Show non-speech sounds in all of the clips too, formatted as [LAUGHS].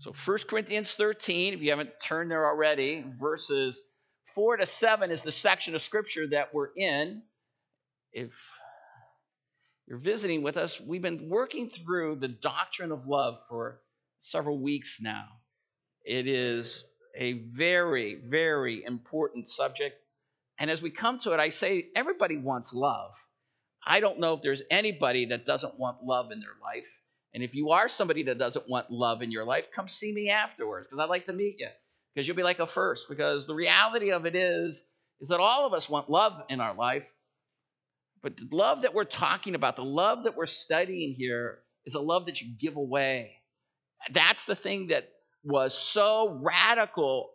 So 1 Corinthians 13, if you haven't turned there already, verses 4 to 7 is the section of scripture that we're in. If you're visiting with us, we've been working through the doctrine of love for several weeks now. It is a very, very important subject. And as we come to it, I say everybody wants love. I don't know if there's anybody that doesn't want love in their life. And if you are somebody that doesn't want love in your life, come see me afterwards because I'd like to meet you because you'll be like a first. Because the reality of it is, is that all of us want love in our life. But the love that we're talking about, the love that we're studying here, is a love that you give away. That's the thing that was so radical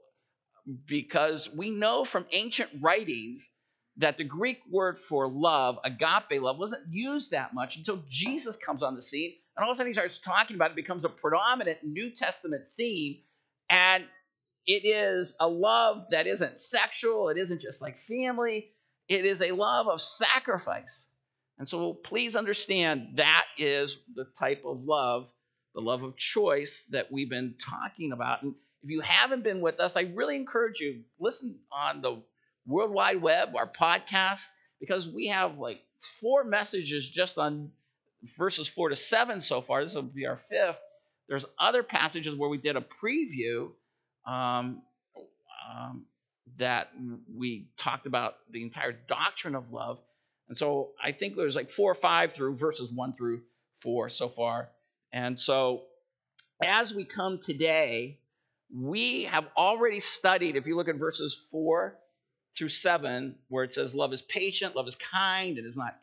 because we know from ancient writings that the Greek word for love, agape love, wasn't used that much until Jesus comes on the scene. And all of a sudden he starts talking about it, becomes a predominant New Testament theme. And it is a love that isn't sexual, it isn't just like family, it is a love of sacrifice. And so please understand that is the type of love, the love of choice that we've been talking about. And if you haven't been with us, I really encourage you listen on the World Wide Web, our podcast, because we have like four messages just on verses four to seven so far. This will be our fifth. There's other passages where we did a preview um, um, that we talked about the entire doctrine of love. And so I think there's like four or five through verses one through four so far. And so as we come today, we have already studied, if you look at verses four through seven, where it says, Love is patient, love is kind, it is not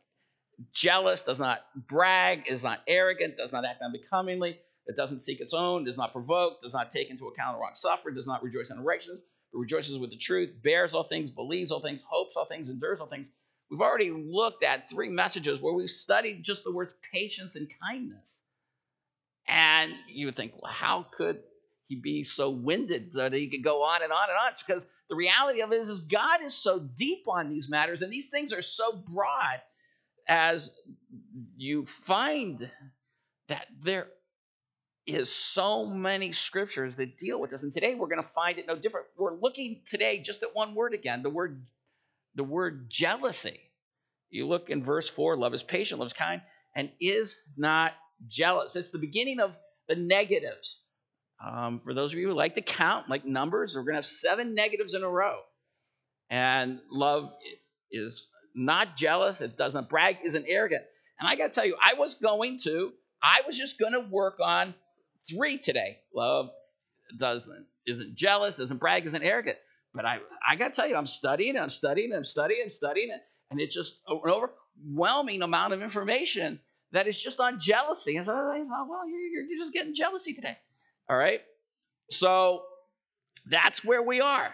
jealous, does not brag, is not arrogant, does not act unbecomingly, it doesn't seek its own, does not provoke, does not take into account the wrong suffered, does not rejoice in unrighteousness, but rejoices with the truth, bears all things, believes all things, hopes all things, endures all things. We've already looked at three messages where we've studied just the words patience and kindness. And you would think, well, how could he be so winded that he could go on and on and on? It's because the reality of it is, is God is so deep on these matters, and these things are so broad as you find that there is so many scriptures that deal with this. And today we're going to find it no different. We're looking today just at one word again, the word the word jealousy. You look in verse 4, love is patient, love is kind, and is not jealous. It's the beginning of the negatives. Um, for those of you who like to count, like numbers, we're going to have seven negatives in a row. And love is not jealous, it doesn't brag, isn't arrogant. And I got to tell you, I was going to, I was just going to work on three today. Love doesn't isn't jealous, doesn't brag, isn't arrogant. But I I got to tell you, I'm studying, I'm studying, I'm studying, I'm studying, and it's just an overwhelming amount of information that is just on jealousy. And so I thought, well, you're, you're just getting jealousy today. All right. So that's where we are.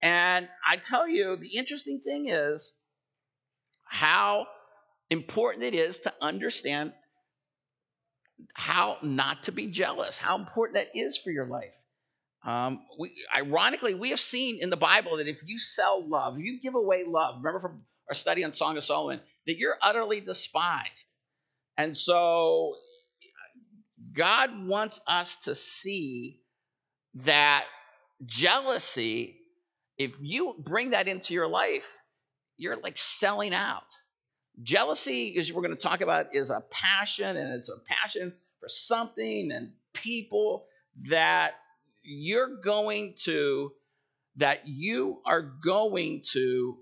And I tell you, the interesting thing is how important it is to understand how not to be jealous, how important that is for your life. Um, we, ironically, we have seen in the Bible that if you sell love, you give away love, remember from our study on Song of Solomon, that you're utterly despised. And so God wants us to see that jealousy, if you bring that into your life, you're like selling out. Jealousy, as we're going to talk about, is a passion, and it's a passion for something and people that you're going to, that you are going to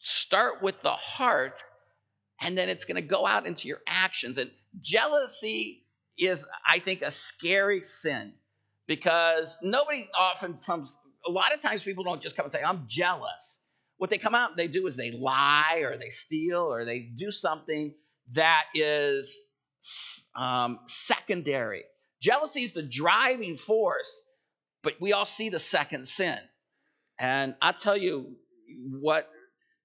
start with the heart, and then it's going to go out into your actions. And jealousy is, I think, a scary sin because nobody often comes, a lot of times people don't just come and say, I'm jealous. What they come out and they do is they lie or they steal or they do something that is um, secondary. Jealousy is the driving force, but we all see the second sin. And I tell you what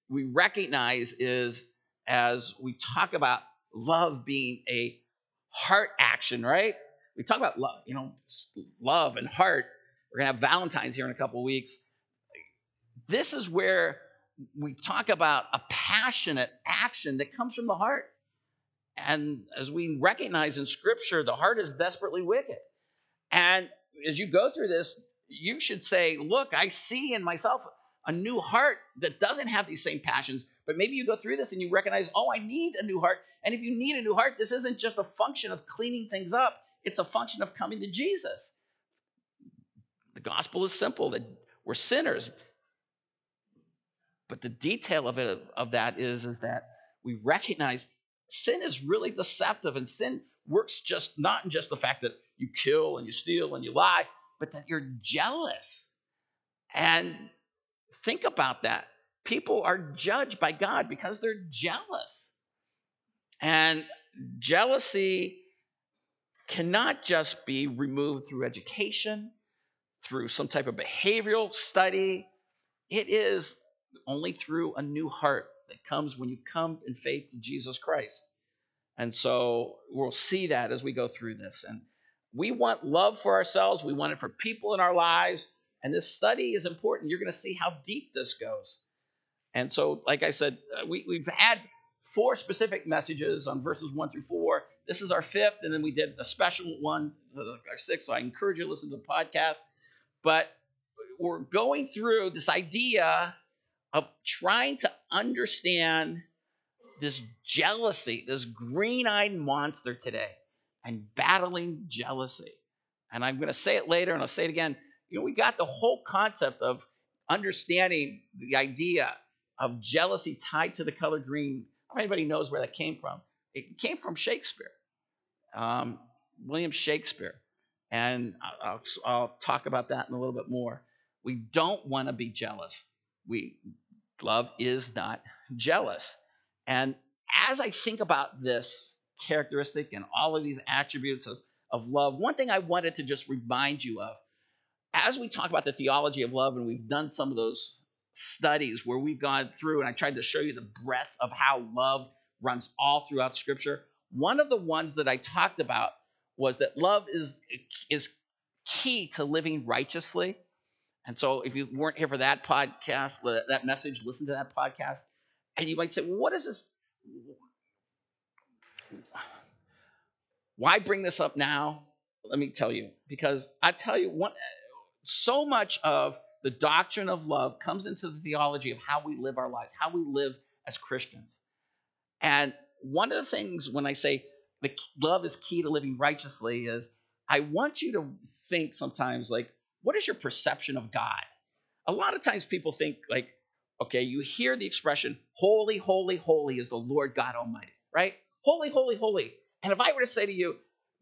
we recognize is as we talk about love being a heart action, right? We talk about love, you know, love and heart. We're going to have Valentine's here in a couple weeks. This is where we talk about a passionate action that comes from the heart. And as we recognize in Scripture, the heart is desperately wicked. And as you go through this, you should say, Look, I see in myself a new heart that doesn't have these same passions. But maybe you go through this and you recognize, Oh, I need a new heart. And if you need a new heart, this isn't just a function of cleaning things up, it's a function of coming to Jesus. The gospel is simple that we're sinners. But the detail of it of that is, is that we recognize sin is really deceptive and sin works just not in just the fact that you kill and you steal and you lie, but that you're jealous. And think about that. People are judged by God because they're jealous. And jealousy cannot just be removed through education, through some type of behavioral study. It is only through a new heart that comes when you come in faith to Jesus Christ. And so we'll see that as we go through this. And we want love for ourselves, we want it for people in our lives. And this study is important. You're going to see how deep this goes. And so, like I said, uh, we, we've had four specific messages on verses one through four. This is our fifth, and then we did a special one, our sixth. So I encourage you to listen to the podcast. But we're going through this idea of trying to understand this jealousy, this green eyed monster today, and battling jealousy. And I'm going to say it later and I'll say it again. You know, we got the whole concept of understanding the idea of jealousy tied to the color green. If anybody knows where that came from, it came from Shakespeare, um, William Shakespeare. And I'll, I'll talk about that in a little bit more. We don't want to be jealous. We love is not jealous. And as I think about this characteristic and all of these attributes of, of love, one thing I wanted to just remind you of as we talk about the theology of love, and we've done some of those studies where we've gone through, and I tried to show you the breadth of how love runs all throughout Scripture. One of the ones that I talked about was that love is, is key to living righteously. And so, if you weren't here for that podcast, that message, listen to that podcast. And you might say, well, what is this? Why bring this up now? Let me tell you, because I tell you, so much of the doctrine of love comes into the theology of how we live our lives, how we live as Christians. And one of the things when I say the love is key to living righteously is I want you to think sometimes like, what is your perception of God? A lot of times people think like, okay, you hear the expression, holy, holy, holy is the Lord God Almighty, right? Holy, holy, holy. And if I were to say to you,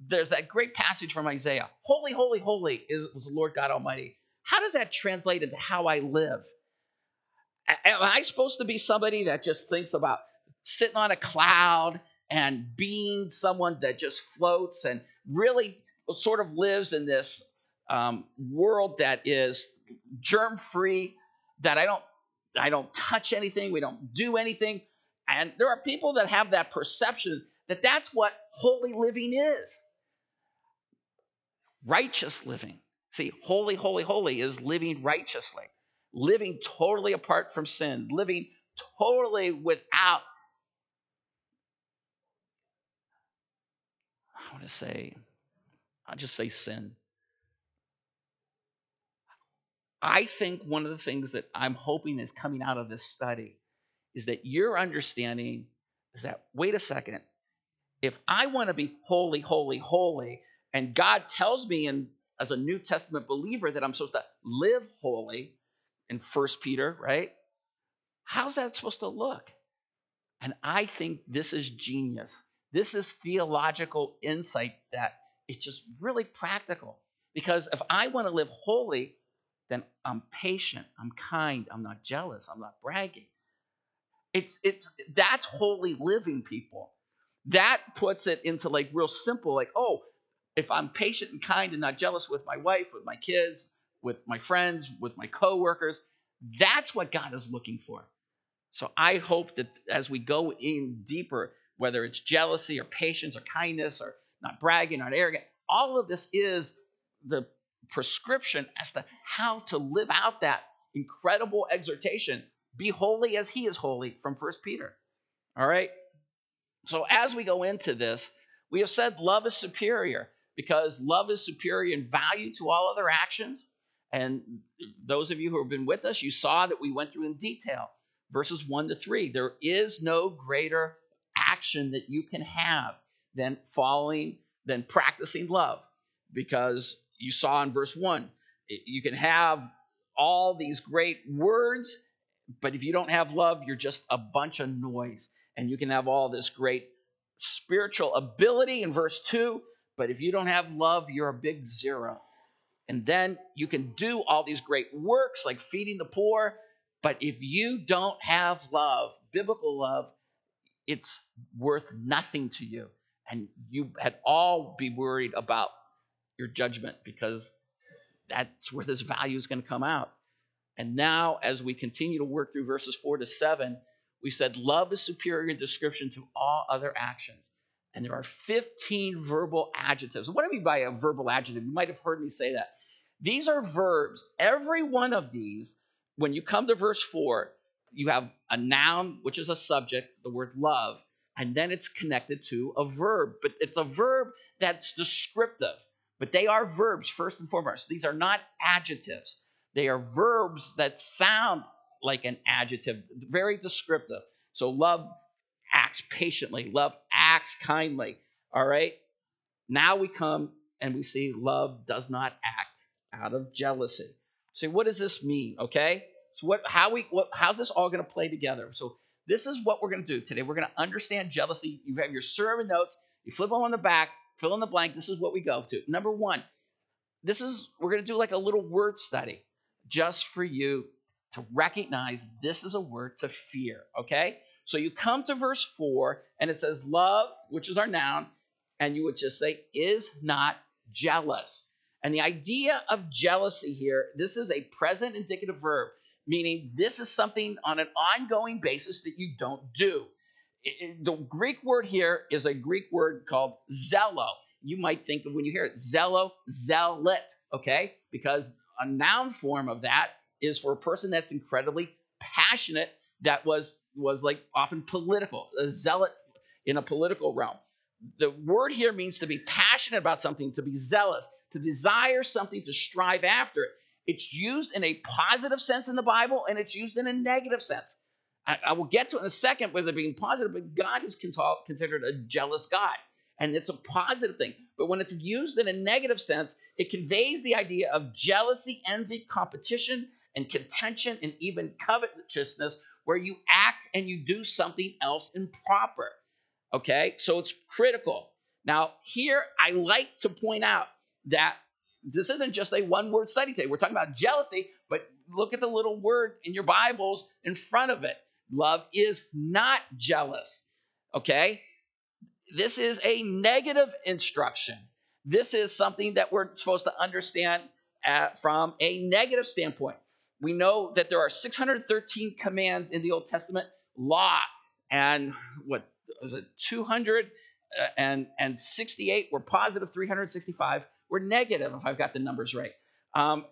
there's that great passage from Isaiah, holy, holy, holy is was the Lord God Almighty. How does that translate into how I live? Am I supposed to be somebody that just thinks about sitting on a cloud and being someone that just floats and really sort of lives in this um, world that is germ free, that I don't I don't touch anything, we don't do anything. And there are people that have that perception that that's what holy living is. Righteous living. See, holy, holy, holy is living righteously, living totally apart from sin, living totally without, I want to say, I'll just say sin. I think one of the things that I'm hoping is coming out of this study is that your understanding is that, wait a second, if I want to be holy, holy, holy, and God tells me in, as a New Testament believer that I'm supposed to live holy in First Peter, right? How's that supposed to look? And I think this is genius. This is theological insight that it's just really practical. Because if I want to live holy, then I'm patient, I'm kind, I'm not jealous, I'm not bragging. It's it's that's holy living, people. That puts it into like real simple, like, oh, if I'm patient and kind and not jealous with my wife, with my kids, with my friends, with my coworkers, that's what God is looking for. So I hope that as we go in deeper, whether it's jealousy or patience or kindness or not bragging, not arrogant, all of this is the prescription as to how to live out that incredible exhortation be holy as he is holy from First Peter. All right? So as we go into this, we have said love is superior. because love is superior in value to all other actions. And those of you who have been with us, you saw that we went through in detail verses 1 to 3. There is no greater action that you can have than following, than practicing love. Because you saw in verse 1, you can have all these great words, but if you don't have love, you're just a bunch of noise. And you can have all this great spiritual ability in verse 2, but if you don't have love, you're a big zero. And then you can do all these great works like feeding the poor, but if you don't have love, biblical love, it's worth nothing to you. And you had all be worried about your judgment because that's where this value is going to come out. And now, as we continue to work through verses 4 to 7, we said love is superior in description to all other actions. And there are 15 verbal adjectives. What do I mean by a verbal adjective? You might have heard me say that. These are verbs. Every one of these, when you come to verse 4, you have a noun, which is a subject, the word love, and then it's connected to a verb. But it's a verb that's descriptive. But they are verbs, first and foremost. These are not adjectives. They are verbs that sound like an adjective, very descriptive. So love acts patiently, love acts kindly. All right? Now we come and we see love does not act out of jealousy. So what does this mean? Okay? So what how we what how's this all going to play together? So this is what we're going to do today. We're going to understand jealousy. You have your sermon notes, you flip them on the back, fill in the blank. This is what we go to. Number 1, this is we're going to do like a little word study just for you to recognize this is a word to fear, okay? So you come to verse 4 and it says love, which is our noun, and you would just say is not jealous. And the idea of jealousy here, this is a present indicative verb, meaning this is something on an ongoing basis that you don't do. The Greek word here is a Greek word called zelo. You might think of when you hear it, zelo, zealot, okay? Because a noun form of that is for a person that's incredibly passionate, that was was like often political, a zealot in a political realm. The word here means to be passionate about something, to be zealous, to desire something, to strive after it. It's used in a positive sense in the Bible and it's used in a negative sense. I, I will get to it in a second whether being positive, but God is considered a jealous God. And it's a positive thing. But when it's used in a negative sense, it conveys the idea of jealousy, envy, competition, and contention, and even covetousness, where you act and you do something else improper. Okay, so it's critical. Now, here I like to point out that this isn't just a one word study today. We're talking about jealousy, but look at the little word in your Bibles in front of it. Love is not jealous. Okay? This is a negative instruction. This is something that we're supposed to understand at, from a negative standpoint. We know that there are 613 commands in the Old Testament law, and what was it, 268 were positive, 365 were negative, if I've got the numbers right. Um,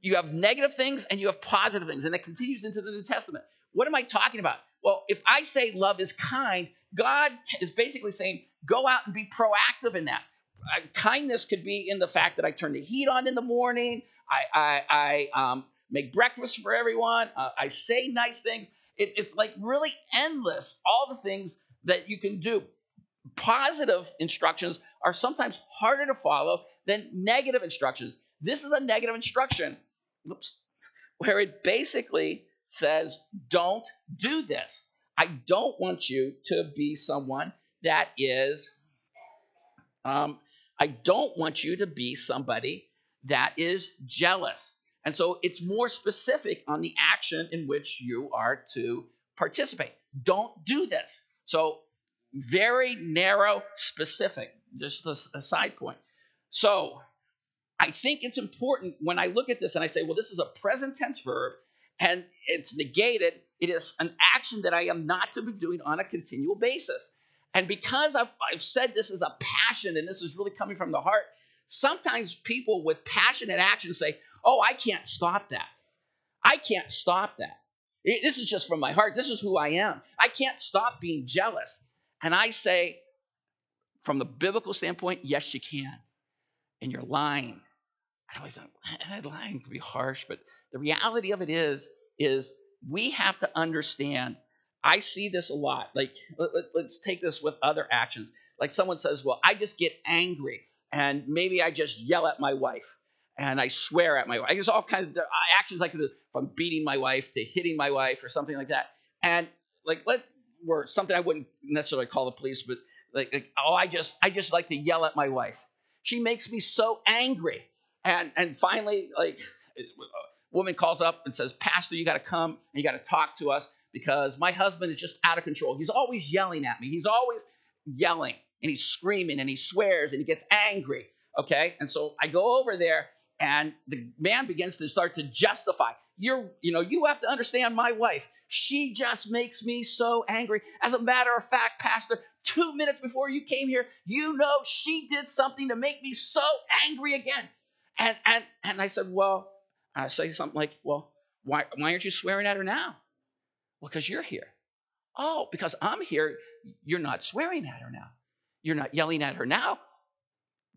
you have negative things and you have positive things, and it continues into the New Testament. What am I talking about? Well, if I say love is kind, God is basically saying, go out and be proactive in that. Uh, kindness could be in the fact that I turn the heat on in the morning, I, I, I um, make breakfast for everyone, uh, I say nice things. It, it's like really endless, all the things that you can do. Positive instructions are sometimes harder to follow than negative instructions. This is a negative instruction, oops, [LAUGHS] where it basically says, don't do this. I don't want you to be someone that is, um, I don't want you to be somebody that is jealous. And so it's more specific on the action in which you are to participate. Don't do this. So, very narrow, specific, just a, a side point. So, I think it's important when I look at this and I say, well, this is a present tense verb and it's negated. It is an action that I am not to be doing on a continual basis. And because I've, I've said this is a passion and this is really coming from the heart, sometimes people with passionate action say, oh, I can't stop that. I can't stop that. This is just from my heart. This is who I am. I can't stop being jealous. And I say, from the biblical standpoint, yes, you can. And you're lying. I always thought lying can be harsh, but the reality of it is, is we have to understand. I see this a lot. Like, let, us take this with other actions. Like someone says, "Well, I just get angry, and maybe I just yell at my wife, and I swear at my wife. There's all kinds of actions like from beating my wife to hitting my wife or something like that. And like, let or something I wouldn't necessarily call the police, but like, like, oh, I just I just like to yell at my wife. She makes me so angry. And and finally, like a woman calls up and says, Pastor, you got to come and you got to talk to us because my husband is just out of control. He's always yelling at me. He's always yelling and he's screaming and he swears and he gets angry. Okay. And so I go over there and the man begins to start to justify you're you know you have to understand my wife she just makes me so angry as a matter of fact pastor two minutes before you came here you know she did something to make me so angry again and and and i said well i say something like well why why aren't you swearing at her now? Well because you're here. Oh because i'm here. You're not swearing at her now. You're not yelling at her now.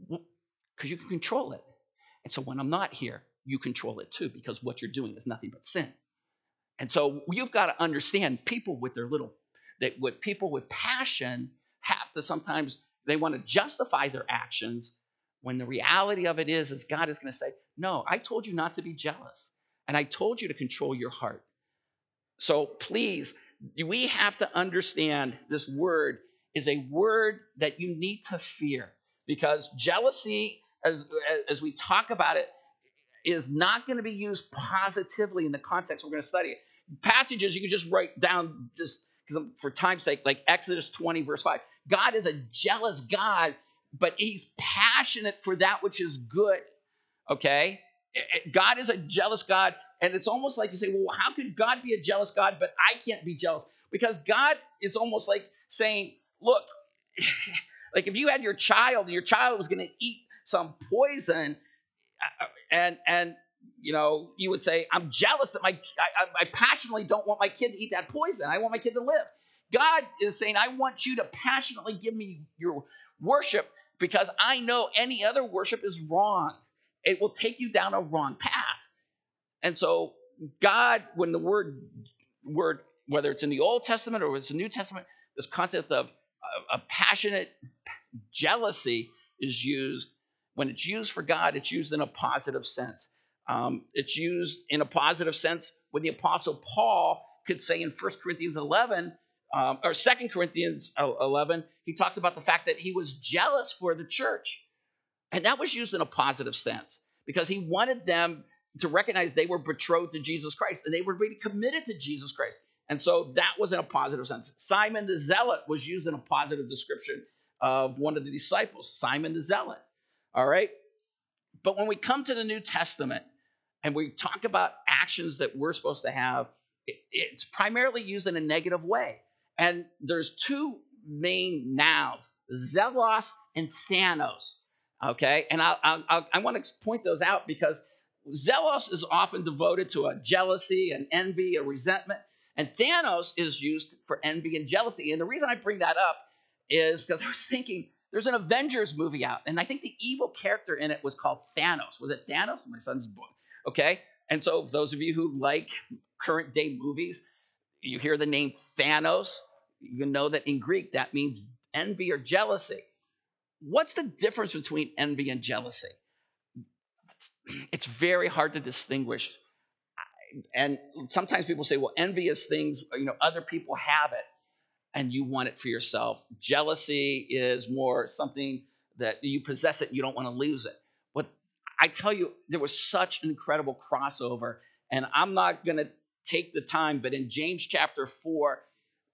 Because you can control it. And so when i'm not here you control it too because what you're doing is nothing but sin. And so you've got to understand people with their little that with people with passion have to sometimes they want to justify their actions when the reality of it is is God is going to say, "No, I told you not to be jealous and I told you to control your heart." So please, we have to understand this word is a word that you need to fear because jealousy as as we talk about it is not going to be used positively in the context we're going to study. Passages you can just write down just because for time's sake, like Exodus 20, verse 5. God is a jealous God, but he's passionate for that which is good. Okay? God is a jealous God, and it's almost like you say, well, how could God be a jealous God, but I can't be jealous? Because God is almost like saying, look, [LAUGHS] like if you had your child and your child was going to eat some poison, uh, uh, and and you know you would say i'm jealous that my I, I passionately don't want my kid to eat that poison i want my kid to live god is saying i want you to passionately give me your worship because i know any other worship is wrong. It will take you down a wrong path. And so god when the word word whether it's in the old testament or it's the new testament this concept of a passionate jealousy is used. When it's used for God, it's used in a positive sense. Um, it's used in a positive sense when the Apostle Paul could say in 1 Corinthians 11, um, or 2 Corinthians 11, he talks about the fact that he was jealous for the church. And that was used in a positive sense because he wanted them to recognize they were betrothed to Jesus Christ and they were really committed to Jesus Christ. And so that was in a positive sense. Simon the Zealot was used in a positive description of one of the disciples, Simon the Zealot. All right? But when we come to the New Testament and we talk about actions that we're supposed to have, it's primarily used in a negative way. And there's two main nouns zelos and thanos. Okay? And i i i want to point those out because zelos is often devoted to a jealousy, an envy, a resentment. And Thanos is used for envy and jealousy. And the reason I bring that up is because [LAUGHS] I was thinking there's an Avengers movie out, and I think the evil character in it was called Thanos. Was it Thanos? My son's boy. Okay. And so, those of you who like current day movies, you hear the name Thanos, you know that in Greek that means envy or jealousy. What's the difference between envy and jealousy? It's very hard to distinguish. And sometimes people say, well, envy is things, you know, other people have it and you want it for yourself. Jealousy is more something that you possess it, you don't want to lose it. But I tell you, there was such an incredible crossover, and I'm not going to take the time, but in James chapter 4,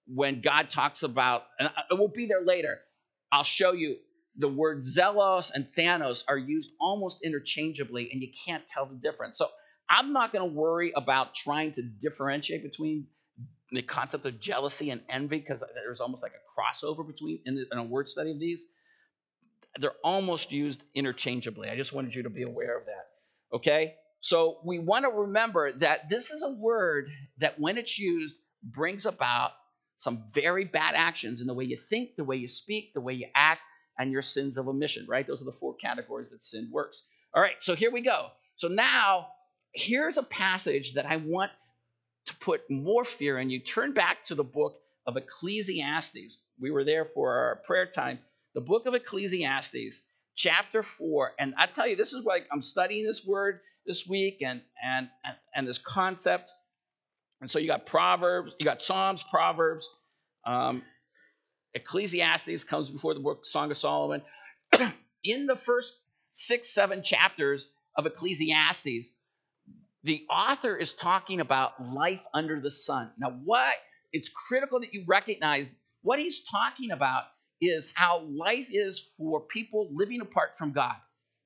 when God talks about, and it will be there later, I'll show you the word zealous and thanos are used almost interchangeably, and you can't tell the difference. So I'm not going to worry about trying to differentiate between the concept of jealousy and envy, because there's almost like a crossover between in, the, in, a word study of these, they're almost used interchangeably. I just wanted you to be aware of that. Okay? So we want to remember that this is a word that, when it's used, brings about some very bad actions in the way you think, the way you speak, the way you act, and your sins of omission, right? Those are the four categories that sin works. All right, so here we go. So now, here's a passage that I want to put more fear in you. Turn back to the book of Ecclesiastes. We were there for our prayer time. The book of Ecclesiastes, chapter 4. And I tell you, this is like I'm studying this word this week and and and, and this concept. And so you got Proverbs, you got Psalms, Proverbs, um, Ecclesiastes comes before the book Song of Solomon. [CLEARS THROAT] In the first six, seven chapters of Ecclesiastes, the author is talking about life under the sun. Now, what it's critical that you recognize what he's talking about is how life is for people living apart from God.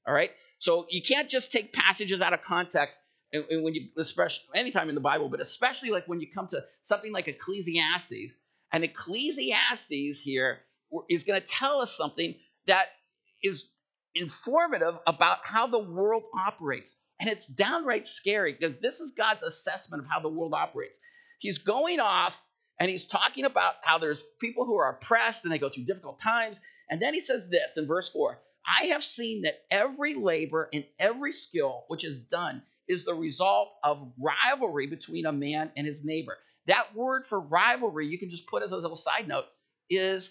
All right? So you can't just take passages out of context and, and when you especially anytime in the Bible, but especially like when you come to something like Ecclesiastes, and Ecclesiastes here is going to tell us something that is informative about how the world operates. And it's downright scary because this is God's assessment of how the world operates. He's going off and he's talking about how there's people who are oppressed and they go through difficult times. And then he says this in verse 4 I have seen that every labor and every skill which is done is the result of rivalry between a man and his neighbor. That word for rivalry, you can just put as a little side note, is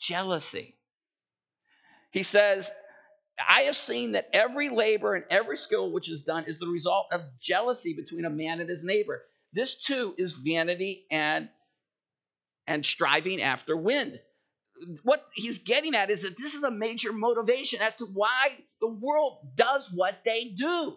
jealousy. He says, I have seen that every labor and every skill which is done is the result of jealousy between a man and his neighbor. This too is vanity and and striving after wind. What he's getting at is that this is a major motivation as to why the world does what they do.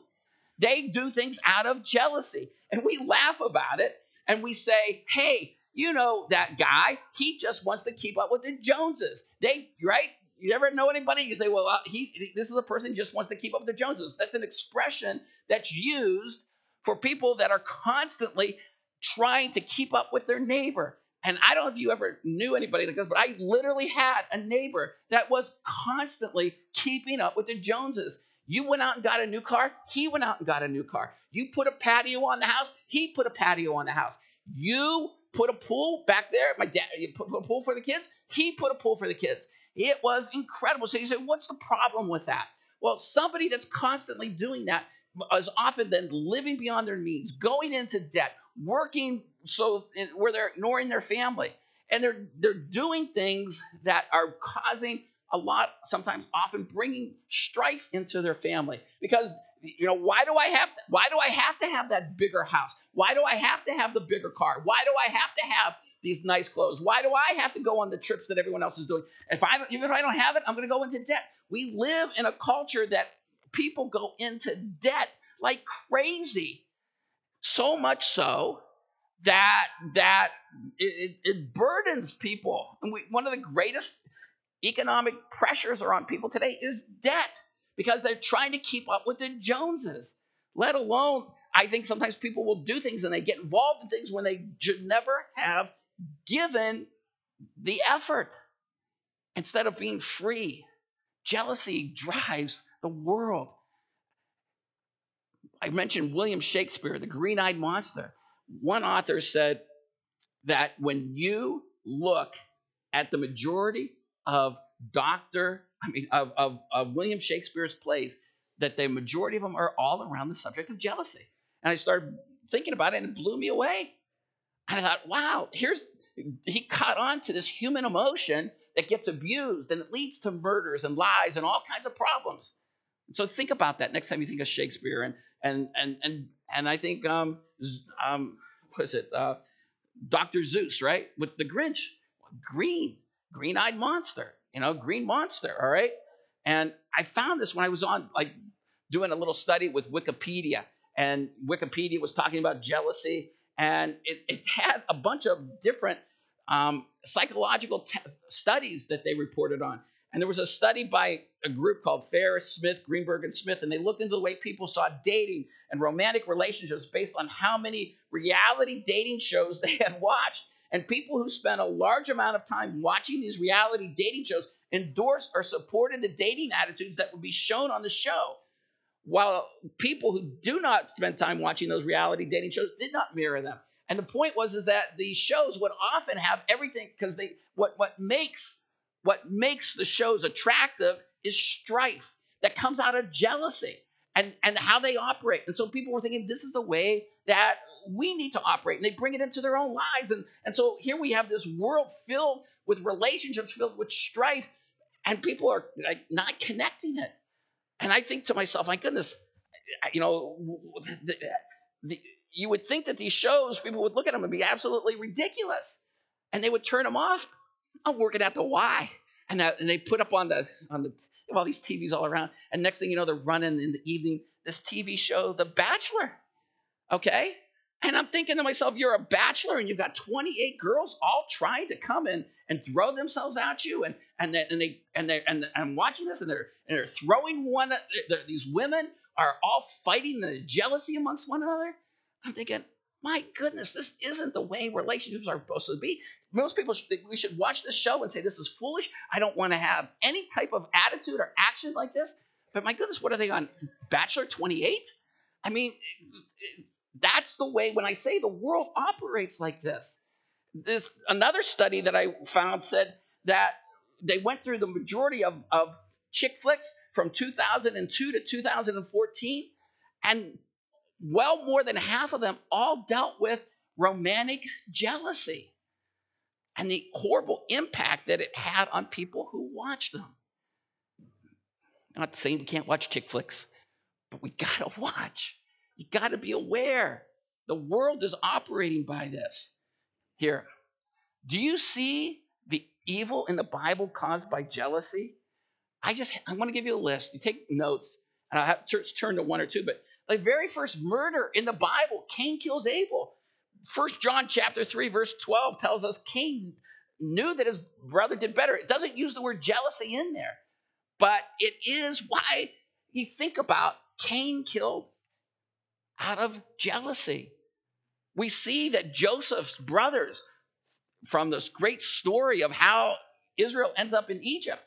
They do things out of jealousy, and we laugh about it and we say, hey, you know that guy, he just wants to keep up with the Joneses. They, right? You ever know anybody? You say, well, uh, he, this is a person who just wants to keep up with the Joneses. That's an expression that's used for people that are constantly trying to keep up with their neighbor. And I don't know if you ever knew anybody like this, but I literally had a neighbor that was constantly keeping up with the Joneses. You went out and got a new car. He went out and got a new car. You put a patio on the house. He put a patio on the house. You put a pool back there. My dad, you put a pool for the kids. He put a pool for the kids. It was incredible. So you say, what's the problem with that? Well, somebody that's constantly doing that is often then living beyond their means, going into debt, working so where they're ignoring their family, and they're they're doing things that are causing a lot, sometimes often bringing strife into their family because you know why do i have to, why do i have to have that bigger house? Why do i have to have the bigger car? Why do i have to have these nice clothes? Why do i have to go on the trips that everyone else is doing? If i even if i don't have it i'm going to go into debt. We live in a culture that people go into debt like crazy. So much so that that it, it burdens people. And we, one of the greatest economic pressures are on people today is debt because they're trying to keep up with the Joneses. Let alone, I think sometimes people will do things and they get involved in things when they should never have given the effort instead of being free. Jealousy drives the world. I mentioned William Shakespeare, the green eyed monster. One author said that when you look at the majority of Dr. I mean, of, of, of William Shakespeare's plays, that the majority of them are all around the subject of jealousy. And I started thinking about it and it blew me away. And I thought, wow, here's, he caught on to this human emotion that gets abused and it leads to murders and lies and all kinds of problems. So think about that next time you think of Shakespeare. And, and, and, and, and I think, um, um, what is it? Uh, Dr. Seuss right? With the Grinch. Green green eyed monster, you know, green monster, all right? And I found this when I was on, like, doing a little study with Wikipedia. And Wikipedia was talking about jealousy, and it, it had a bunch of different um, psychological te- studies that they reported on. And there was a study by a group called Ferris, Smith, Greenberg, and Smith, and they looked into the way people saw dating and romantic relationships based on how many reality dating shows they had watched. And people who spend a large amount of time watching these reality dating shows endorse or supported the dating attitudes that would be shown on the show. While people who do not spend time watching those reality dating shows did not mirror them. And the point was is that these shows would often have everything because they what what makes what makes the shows attractive is strife that comes out of jealousy and, and how they operate. And so people were thinking this is the way that we need to operate. And they bring it into their own lives. And, and so here we have this world filled with relationships filled with strife, and people are like not connecting it. And I think to myself, my goodness, you know, the, the, you would think that these shows, people would look at them and be absolutely ridiculous, and they would turn them off. I'm working out the Y, and, that, and they put up on the on the all these TVs all around, and next thing you know, they're running in the evening this TV show, The Bachelor. Okay, and I'm thinking to myself, you're a bachelor and you've got 28 girls all trying to come in and throw themselves at you, and and they, and they and they and I'm watching this and they're and they're throwing one. They're, these women are all fighting the jealousy amongst one another. I'm thinking, my goodness, this isn't the way relationships are supposed to be. Most people should, we should watch this show and say this is foolish. I don't want to have any type of attitude or action like this. But my goodness, what are they on Bachelor 28? I mean, that's the way when I say the world operates like this. This another study that I found said that they went through the majority of, of chick flicks from 2002 to 2014, and well more than half of them all dealt with romantic jealousy and the horrible impact that it had on people who watched them. I'm not saying we can't watch chick flicks, but we gotta [LAUGHS] watch. You gotta be aware. The world is operating by this. Here, do you see the evil in the Bible caused by jealousy? I just I want to give you a list. You take notes, and I'll have church turn to one or two, but the very first murder in the Bible, Cain kills Abel. First John chapter 3, verse 12 tells us Cain knew that his brother did better. It doesn't use the word jealousy in there, but it is why you think about Cain killed out of jealousy. We see that Joseph's brothers, from this great story of how Israel ends up in Egypt,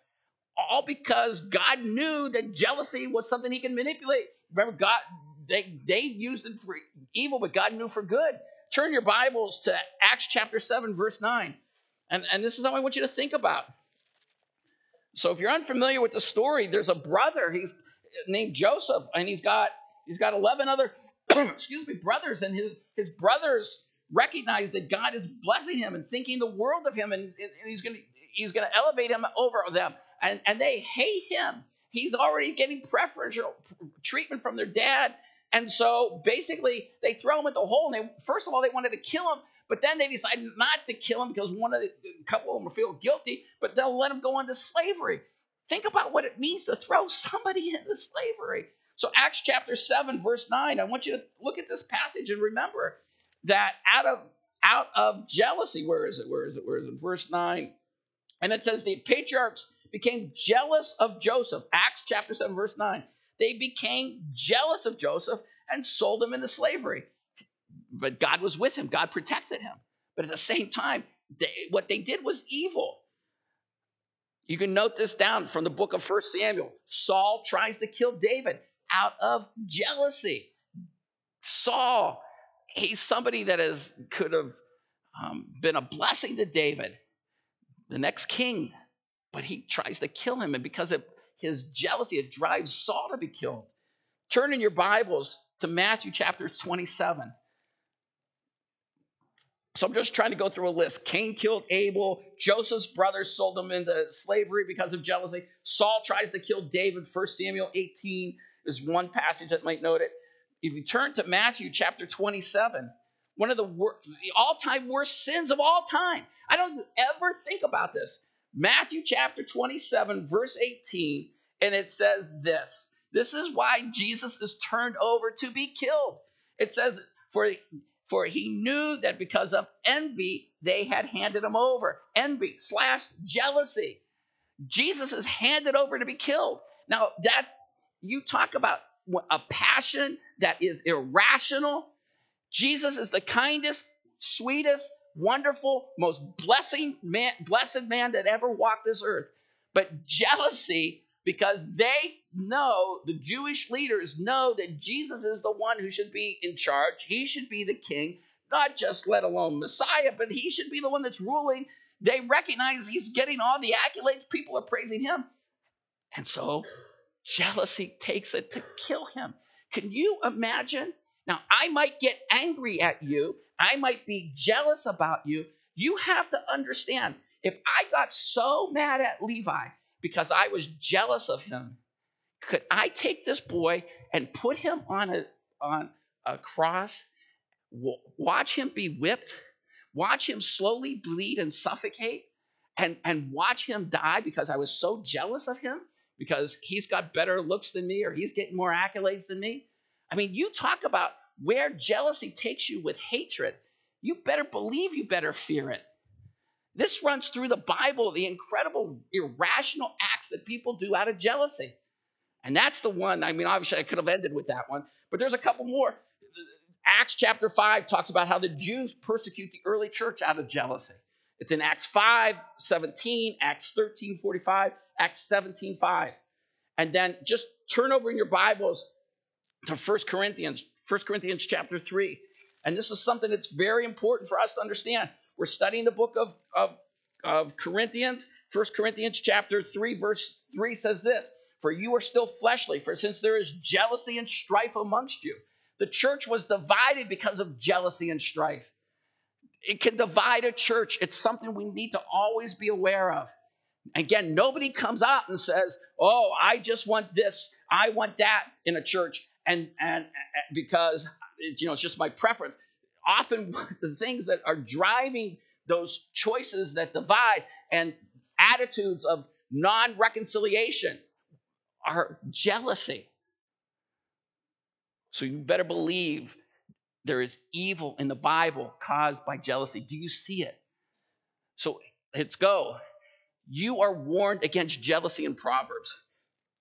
all because God knew that jealousy was something he can manipulate. Remember, God they they used it for evil, but God knew for good. Turn your Bibles to Acts chapter 7, verse 9. And, and this is what I want you to think about. So if you're unfamiliar with the story, there's a brother, he's named Joseph, and he's got he's got 11 other [COUGHS] excuse me, brothers, and his, his brothers recognize that God is blessing him and thinking the world of him, and, and he's gonna he's gonna elevate him over them. And, and they hate him. He's already getting preferential treatment from their dad. And so basically, they throw him at the hole. And they, first of all, they wanted to kill him, but then they decided not to kill him because one of the, a couple of them feel guilty, but they'll let him go into slavery. Think about what it means to throw somebody into slavery. So Acts chapter 7, verse 9, I want you to look at this passage and remember that out of out of jealousy, where is it? Where is it? Where is it? Verse 9. And it says the patriarchs became jealous of Joseph. Acts chapter 7, verse 9 they became jealous of Joseph and sold him into slavery. But God was with him, God protected him. But at the same time, they, what they did was evil. You can note this down from the book of First Samuel. Saul tries to kill David out of jealousy. Saul, he's somebody that is, could have um, been a blessing to David, the next king, but he tries to kill him. And because of his jealousy. It drives Saul to be killed. Turn in your Bibles to Matthew chapter 27. So I'm just trying to go through a list. Cain killed Abel. Joseph's brothers sold him into slavery because of jealousy. Saul tries to kill David. 1 Samuel 18 is one passage that might note it. If you turn to Matthew chapter 27, one of the, wor- the all-time worst sins of all time. I don't ever think about this. Matthew chapter 27, verse 18, and it says this. This is why Jesus is turned over to be killed. It says, For, for he knew that because of envy, they had handed him over. Envy slash jealousy. Jesus is handed over to be killed. Now, that's, you talk about a passion that is irrational. Jesus is the kindest, sweetest, wonderful, most blessing man, blessed man that ever walked this earth. But jealousy, because they know, the Jewish leaders know that Jesus is the one who should be in charge. He should be the king, not just let alone Messiah, but he should be the one that's ruling. They recognize he's getting all the accolades. People are praising him. And so jealousy takes it to kill him. Can you imagine? Now, I might get angry at you. I might be jealous about you. You have to understand if I got so mad at Levi because I was jealous of him, could I take this boy and put him on a, on a cross, watch him be whipped, watch him slowly bleed and suffocate, and, and watch him die because I was so jealous of him? Because he's got better looks than me or he's getting more accolades than me? I mean, you talk about where jealousy takes you with hatred. You better believe you better fear it. This runs through the Bible, the incredible irrational acts that people do out of jealousy. And that's the one, I mean, obviously I could have ended with that one, but there's a couple more. Acts chapter 5 talks about how the Jews persecute the early church out of jealousy. It's in Acts 5, 17, Acts 13, 45, Acts 17, 5. And then just turn over in your Bibles to 1 Corinthians, 1 Corinthians chapter 3. And this is something that's very important for us to understand. We're studying the book of, of, of Corinthians. 1 Corinthians chapter 3, verse 3 says this For you are still fleshly, for since there is jealousy and strife amongst you. The church was divided because of jealousy and strife. It can divide a church. It's something we need to always be aware of. Again, nobody comes out and says, "Oh, I just want this, I want that in a church," and and because you know it's just my preference. Often, [LAUGHS] the things that are driving those choices that divide and attitudes of non-reconciliation are jealousy. So you better believe there is evil in the Bible caused by jealousy. Do you see it? So let's go. You are warned against jealousy in Proverbs.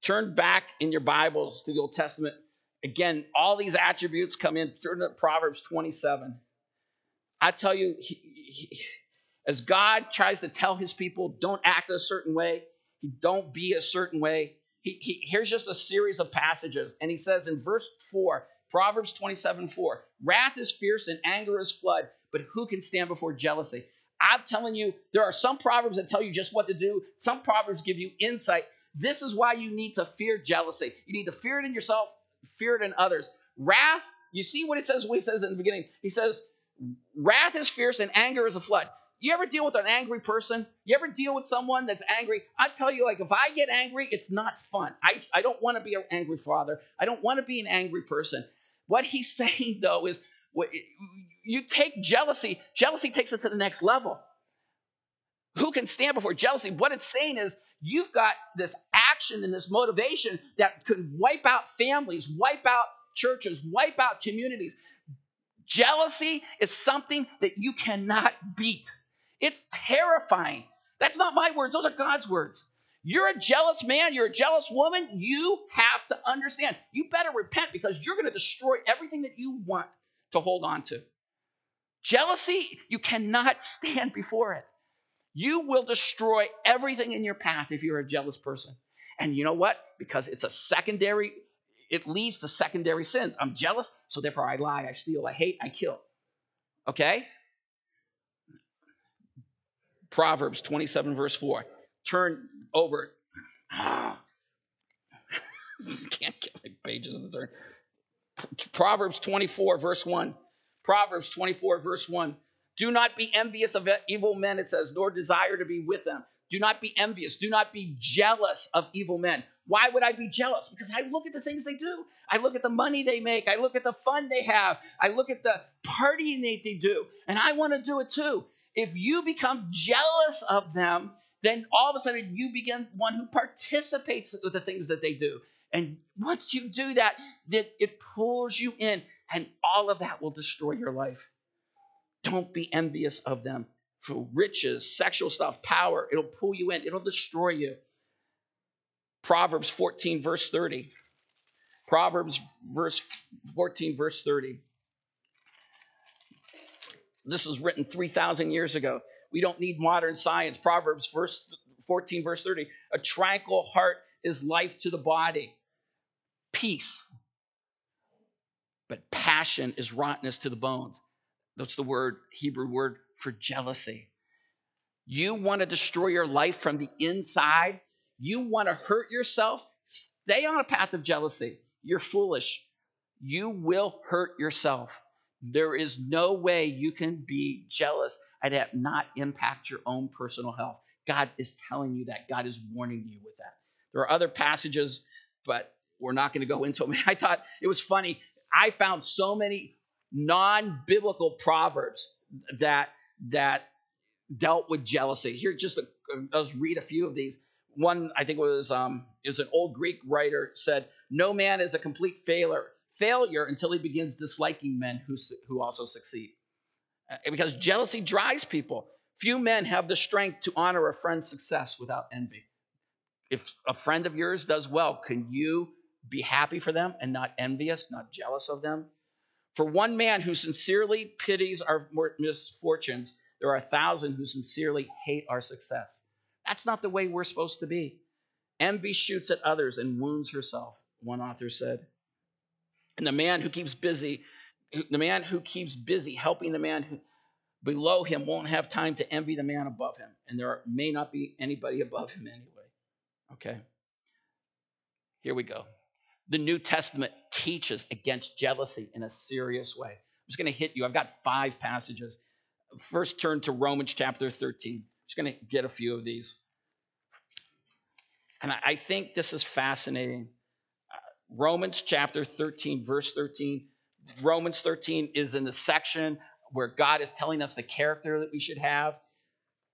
Turn back in your Bibles to the Old Testament. Again, all these attributes come in. Turn to Proverbs 27. I tell you, he, he, as God tries to tell his people, don't act a certain way, don't be a certain way, he, he, here's just a series of passages. And he says in verse 4, Proverbs 27 4, wrath is fierce and anger is flood, but who can stand before jealousy? I'm telling you, there are some proverbs that tell you just what to do, some proverbs give you insight. This is why you need to fear jealousy. You need to fear it in yourself, fear it in others. Wrath, you see what it says, what he says in the beginning. He says, Wrath is fierce and anger is a flood. You ever deal with an angry person? You ever deal with someone that's angry? I tell you, like, if I get angry, it's not fun. I, I don't want to be an angry father. I don't want to be an angry person. What he's [LAUGHS] saying, though, is you take jealousy, jealousy takes it to the next level. Who can stand before jealousy? What it's saying is you've got this action and this motivation that could wipe out families, wipe out churches, wipe out communities. Jealousy is something that you cannot beat. It's terrifying. That's not my words, those are God's words. You're a jealous man, you're a jealous woman. You have to understand. You better repent because you're going to destroy everything that you want to hold on to. Jealousy, you cannot stand before it. You will destroy everything in your path if you're a jealous person. And you know what? Because it's a secondary, it leads to secondary sins. I'm jealous, so therefore I lie, I steal, I hate, I kill. Okay? Proverbs 27, verse 4. Turn over. Ah. [LAUGHS] Can't get my pages in the turn. Proverbs 24, verse 1. Proverbs 24, verse 1. Do not be envious of evil men, it says, nor desire to be with them. Do not be envious. Do not be jealous of evil men. Why would I be jealous? Because I look at the things they do. I look at the money they make. I look at the fun they have. I look at the partying they, they do. And I want to do it too. If you become jealous of them, then all of a sudden you begin one who participates with the things that they do. And once you do that, that it pulls you in, and all of that will destroy your life. Don't be envious of them for riches, sexual stuff, power. It'll pull you in, it'll destroy you. Proverbs 14, verse 30. Proverbs verse 14, verse 30. This was written 3,000 years ago. We don't need modern science. Proverbs verse 14, verse 30. A tranquil heart is life to the body, peace. But passion is rottenness to the bones. That's the word, Hebrew word for jealousy. You want to destroy your life from the inside? You want to hurt yourself? Stay on a path of jealousy. You're foolish. You will hurt yourself. There is no way you can be jealous and have not impact your own personal health. God is telling you that. God is warning you with that. There are other passages, but we're not going to go [LAUGHS] into them. I thought it was funny. I found so many non-biblical proverbs that that dealt with jealousy. Here, just a, let's read a few of these. One, I think, was um, is an old Greek writer said, "No man is a complete failure failure until he begins disliking men who who also succeed." Uh, because jealousy drives people. Few men have the strength to honor a friend's success without envy. If a friend of yours does well, can you be happy for them and not envious, not jealous of them? For one man who sincerely pities our misfortunes, there are a thousand who sincerely hate our success. That's not the way we're supposed to be. Envy shoots at others and wounds herself, one author said. And the man who keeps busy, the man who keeps busy helping the man who, below him won't have time to envy the man above him. And there may not be anybody above him anyway. Okay? Here we go. The New Testament teaches against jealousy in a serious way. I'm just going to hit you. I've got five passages. First, turn to Romans chapter 13. I'm just going to get a few of these. And I think this is fascinating. Uh, Romans chapter 13, verse 13. Romans 13 is in the section where God is telling us the character that we should have,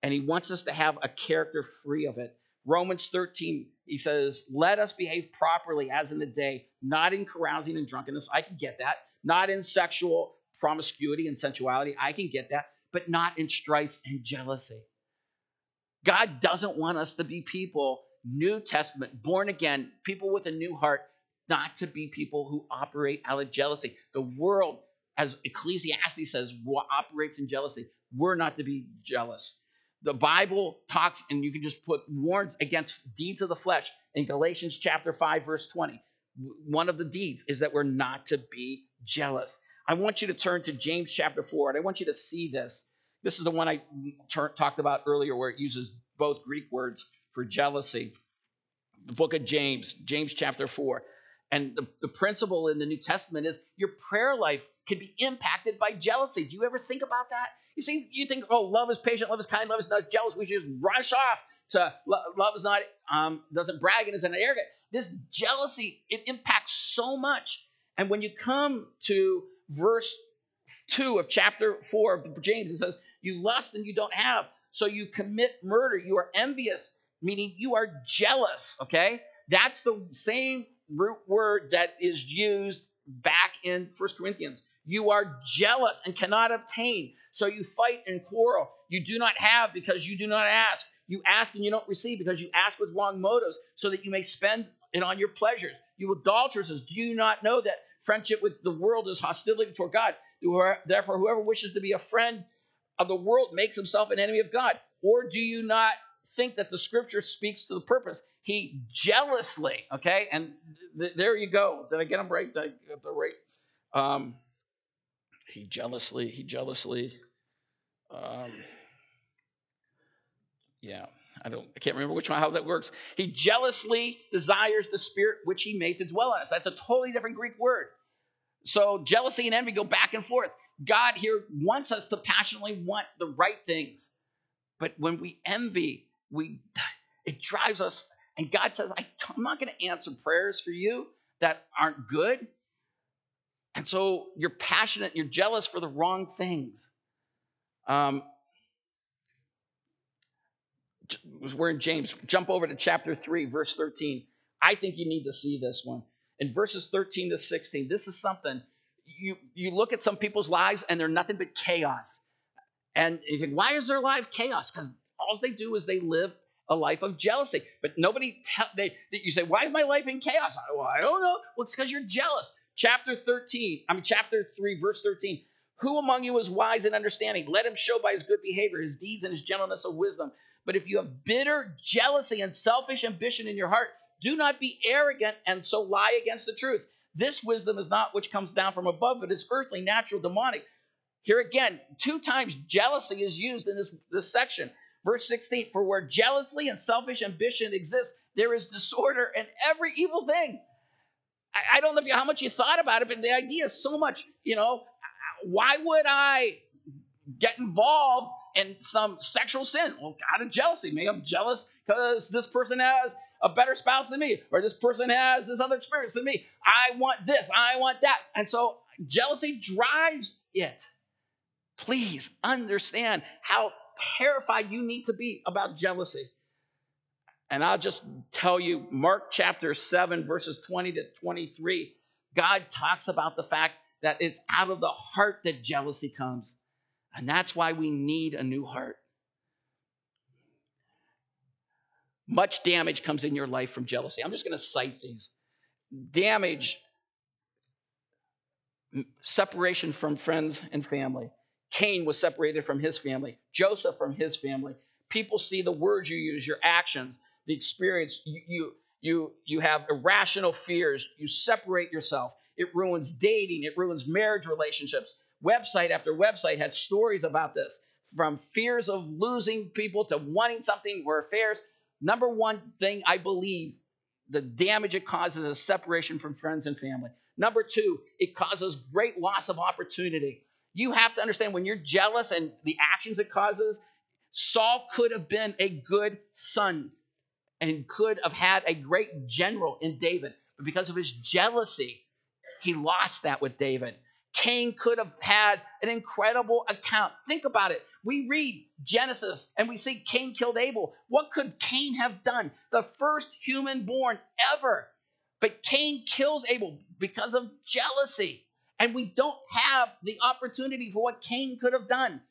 and He wants us to have a character free of it. Romans 13, he says, Let us behave properly as in the day, not in carousing and drunkenness. I can get that. Not in sexual promiscuity and sensuality. I can get that. But not in strife and jealousy. God doesn't want us to be people, New Testament, born again, people with a new heart, not to be people who operate out of jealousy. The world, as Ecclesiastes says, operates in jealousy. We're not to be jealous. The Bible talks, and you can just put warns against deeds of the flesh in Galatians chapter 5, verse 20. One of the deeds is that we're not to be jealous. I want you to turn to James chapter 4, and I want you to see this. This is the one I talked about earlier, where it uses both Greek words for jealousy. The book of James, James chapter 4. And the, the principle in the New Testament is your prayer life can be impacted by jealousy. Do you ever think about that? You see, you think, oh, love is patient, love is kind, love is not jealous. We should just rush off to love is not um, doesn't brag and isn't arrogant. This jealousy it impacts so much. And when you come to verse two of chapter four of James, it says, "You lust and you don't have, so you commit murder. You are envious, meaning you are jealous." Okay, that's the same root word that is used back in First Corinthians. You are jealous and cannot obtain. So you fight and quarrel. You do not have because you do not ask. You ask and you don't receive because you ask with wrong motives so that you may spend it on your pleasures. You adulteresses, do you not know that friendship with the world is hostility toward God? Therefore, whoever wishes to be a friend of the world makes himself an enemy of God. Or do you not think that the scripture speaks to the purpose? He jealously, okay? And th- there you go. Did I get them right? Did I get the right? Um, he jealously, he jealously um, yeah, I don't, I can't remember which one, how that works. He jealously desires the spirit which he made to dwell in us. That's a totally different Greek word. So jealousy and envy go back and forth. God here wants us to passionately want the right things, but when we envy, we it drives us. And God says, I'm not going to answer prayers for you that aren't good. And so you're passionate, you're jealous for the wrong things. Um, we're in James. Jump over to chapter 3, verse 13. I think you need to see this one. In verses 13 to 16, this is something you, you look at some people's lives and they're nothing but chaos. And you think, why is their life chaos? Because all they do is they live a life of jealousy. But nobody tell they you say, why is my life in chaos? Well, I don't know. Well, it's because you're jealous. Chapter 13, I mean chapter 3, verse 13. Who among you is wise and understanding? Let him show by his good behavior, his deeds, and his gentleness of wisdom. But if you have bitter jealousy and selfish ambition in your heart, do not be arrogant and so lie against the truth. This wisdom is not which comes down from above, but is earthly, natural, demonic. Here again, two times jealousy is used in this, this section. Verse 16 For where jealousy and selfish ambition exist, there is disorder and every evil thing. I, I don't know if you, how much you thought about it, but the idea is so much, you know, why would I get involved in some sexual sin? Well, out of jealousy. Maybe I'm jealous because this person has a better spouse than me, or this person has this other experience than me. I want this, I want that. And so jealousy drives it. Please understand how terrified you need to be about jealousy. And I'll just tell you, Mark chapter 7, verses 20 to 23, God talks about the fact that it's out of the heart that jealousy comes. And that's why we need a new heart. Much damage comes in your life from jealousy. I'm just going to cite these. Damage, separation from friends and family. Cain was separated from his family, Joseph from his family. People see the words you use, your actions, the experience. You, you, you, have irrational fears. You separate yourself. It ruins dating, it ruins marriage relationships. Website after website had stories about this from fears of losing people to wanting something or affairs Number one thing I believe the damage it causes is separation from friends and family. Number two, it causes great loss of opportunity. You have to understand when you're jealous and the actions it causes, Saul could have been a good son and could have had a great general in David. But because of his jealousy, he lost that with David. Cain could have had an incredible account. Think about it. We read Genesis and we see Cain killed Abel. What could Cain have done? The first human born ever. But Cain kills Abel because of jealousy. And we don't have the opportunity for what Cain could have done.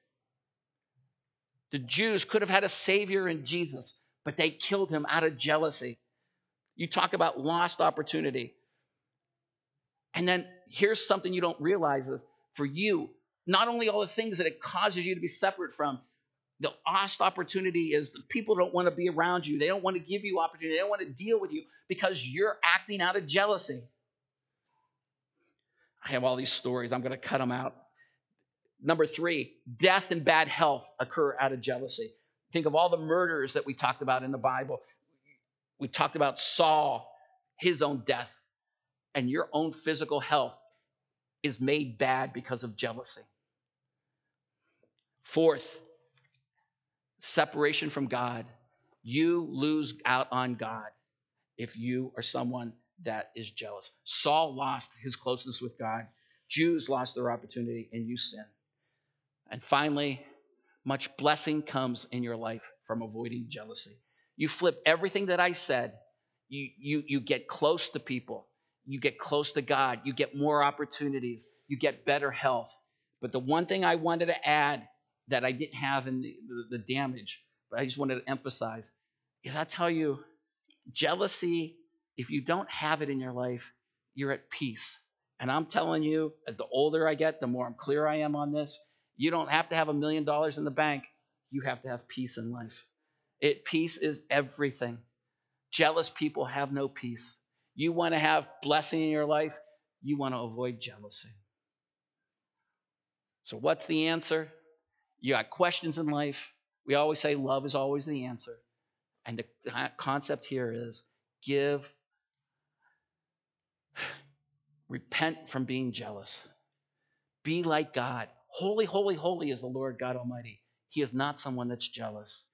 The Jews could have had a savior in Jesus, but they killed him out of jealousy. You talk about lost opportunity. And then here's something you don't realize for you, not only all the things that it causes you to be separate from, the lost opportunity is the people don't want to be around you. They don't want to give you opportunity. They don't want to deal with you because you're acting out of jealousy. I have all these stories. I'm going to cut them out. Number three, death and bad health occur out of jealousy. Think of all the murders that we talked about in the Bible. We talked about Saul, his own death and your own physical health is made bad because of jealousy. Fourth, separation from God. You lose out on God if you are someone that is jealous. Saul lost his closeness with God. Jews lost their opportunity, and you sin. And finally, much blessing comes in your life from avoiding jealousy. You flip everything that I said, you, you, you get close to people, you get close to God, you get more opportunities, you get better health. But the one thing I wanted to add that I didn't have in the, the, the damage, but I just wanted to emphasize is I tell you, jealousy, if you don't have it in your life, you're at peace. And I'm telling you, the older I get, the more I'm clear I am on this. You don't have to have a million dollars in the bank. You have to have peace in life. It peace is everything. Jealous people have no peace. You want to have blessing in your life, you want to avoid jealousy. So, what's the answer? You got questions in life. We always say love is always the answer. And the concept here is give, [SIGHS] repent from being jealous. Be like God. Holy, holy, holy is the Lord God Almighty. He is not someone that's jealous.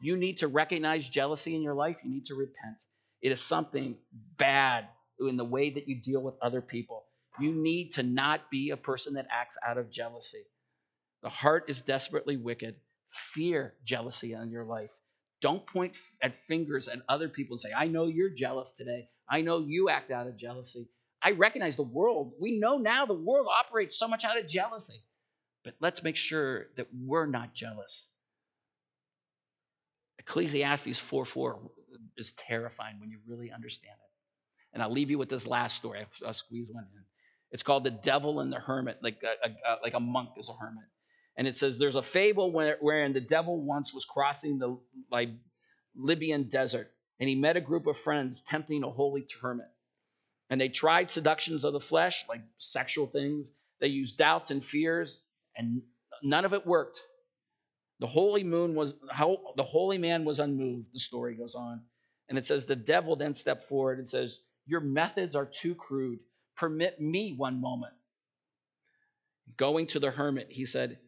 You need to recognize jealousy in your life. You need to repent. It is something bad in the way that you deal with other people. You need to not be a person that acts out of jealousy. The heart is desperately wicked. Fear jealousy in your life. Don't point at fingers at other people and say, I know you're jealous today. I know you act out of jealousy. I recognize the world. We know now the world operates so much out of jealousy. But let's make sure that we're not jealous. Ecclesiastes 4 4 is terrifying when you really understand it. And I'll leave you with this last story. I'll, squeeze one in. It's called The Devil and the Hermit, like a, a, like a monk is a hermit. And it says there's a fable where, wherein the devil once was crossing the like, Libyan desert, and he met a group of friends tempting a holy hermit. And they tried seductions of the flesh, like sexual things. They used doubts and fears, and none of it worked. The holy moon was how the holy man was unmoved. The story goes on. And it says the devil then stepped forward and says, Your methods are too crude. Permit me one moment. Going to the hermit, he said,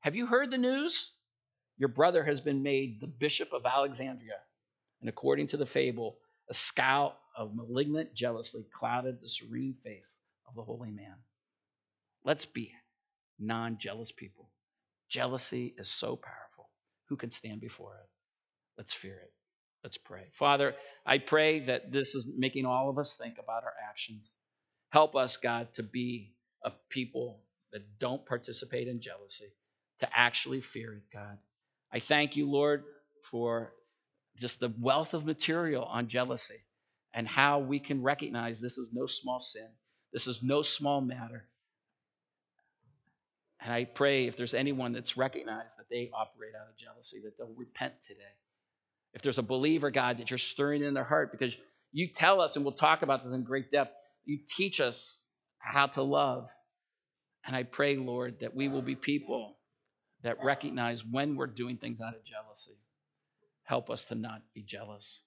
Have you heard the news? Your brother has been made the bishop of Alexandria. And according to the fable, a scowl of malignant jealousy clouded the serene face of the holy man. Let's be non jealous people. Jealousy is so powerful. Who can stand before it? Let's fear it. Let's pray. Father, I pray that this is making all of us think about our actions. Help us, God, to be a people that don't participate in jealousy, to actually fear it, God. I thank you, Lord, for just the wealth of material on jealousy and how we can recognize this is no small sin. This is no small matter. And I pray if there's anyone that's recognized that they operate out of jealousy, that they'll repent today. If there's a believer, God, that you're stirring in their heart, because you tell us, and we'll talk about this in great depth, you teach us how to love. And I pray, Lord, that we will be people that recognize when we're doing things out of jealousy. Help us to not be jealous.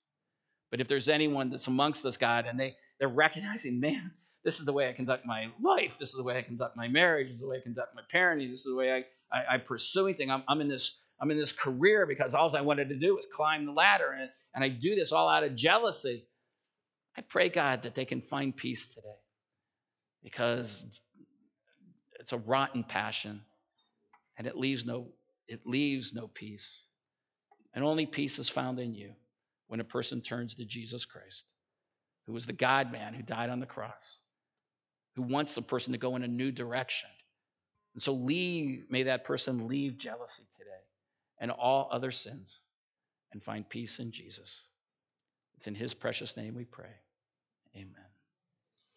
But if there's anyone that's amongst us, God, and they, they're recognizing, man, this is the way I conduct my life. This is the way I conduct my marriage. This is the way I conduct my parenting. This is the way I, I, I pursue anything. I'm, I'm in this I'm in this career because all I wanted to do was climb the ladder, and, and I do this all out of jealousy. I pray, God, that they can find peace today because it's a rotten passion and it leaves no it leaves no peace. And only peace is found in you when a person turns to Jesus Christ, who was the God man who died on the cross who wants the person to go in a new direction. And so leave, may that person leave jealousy today and all other sins and find peace in Jesus. It's in his precious name we pray. Amen.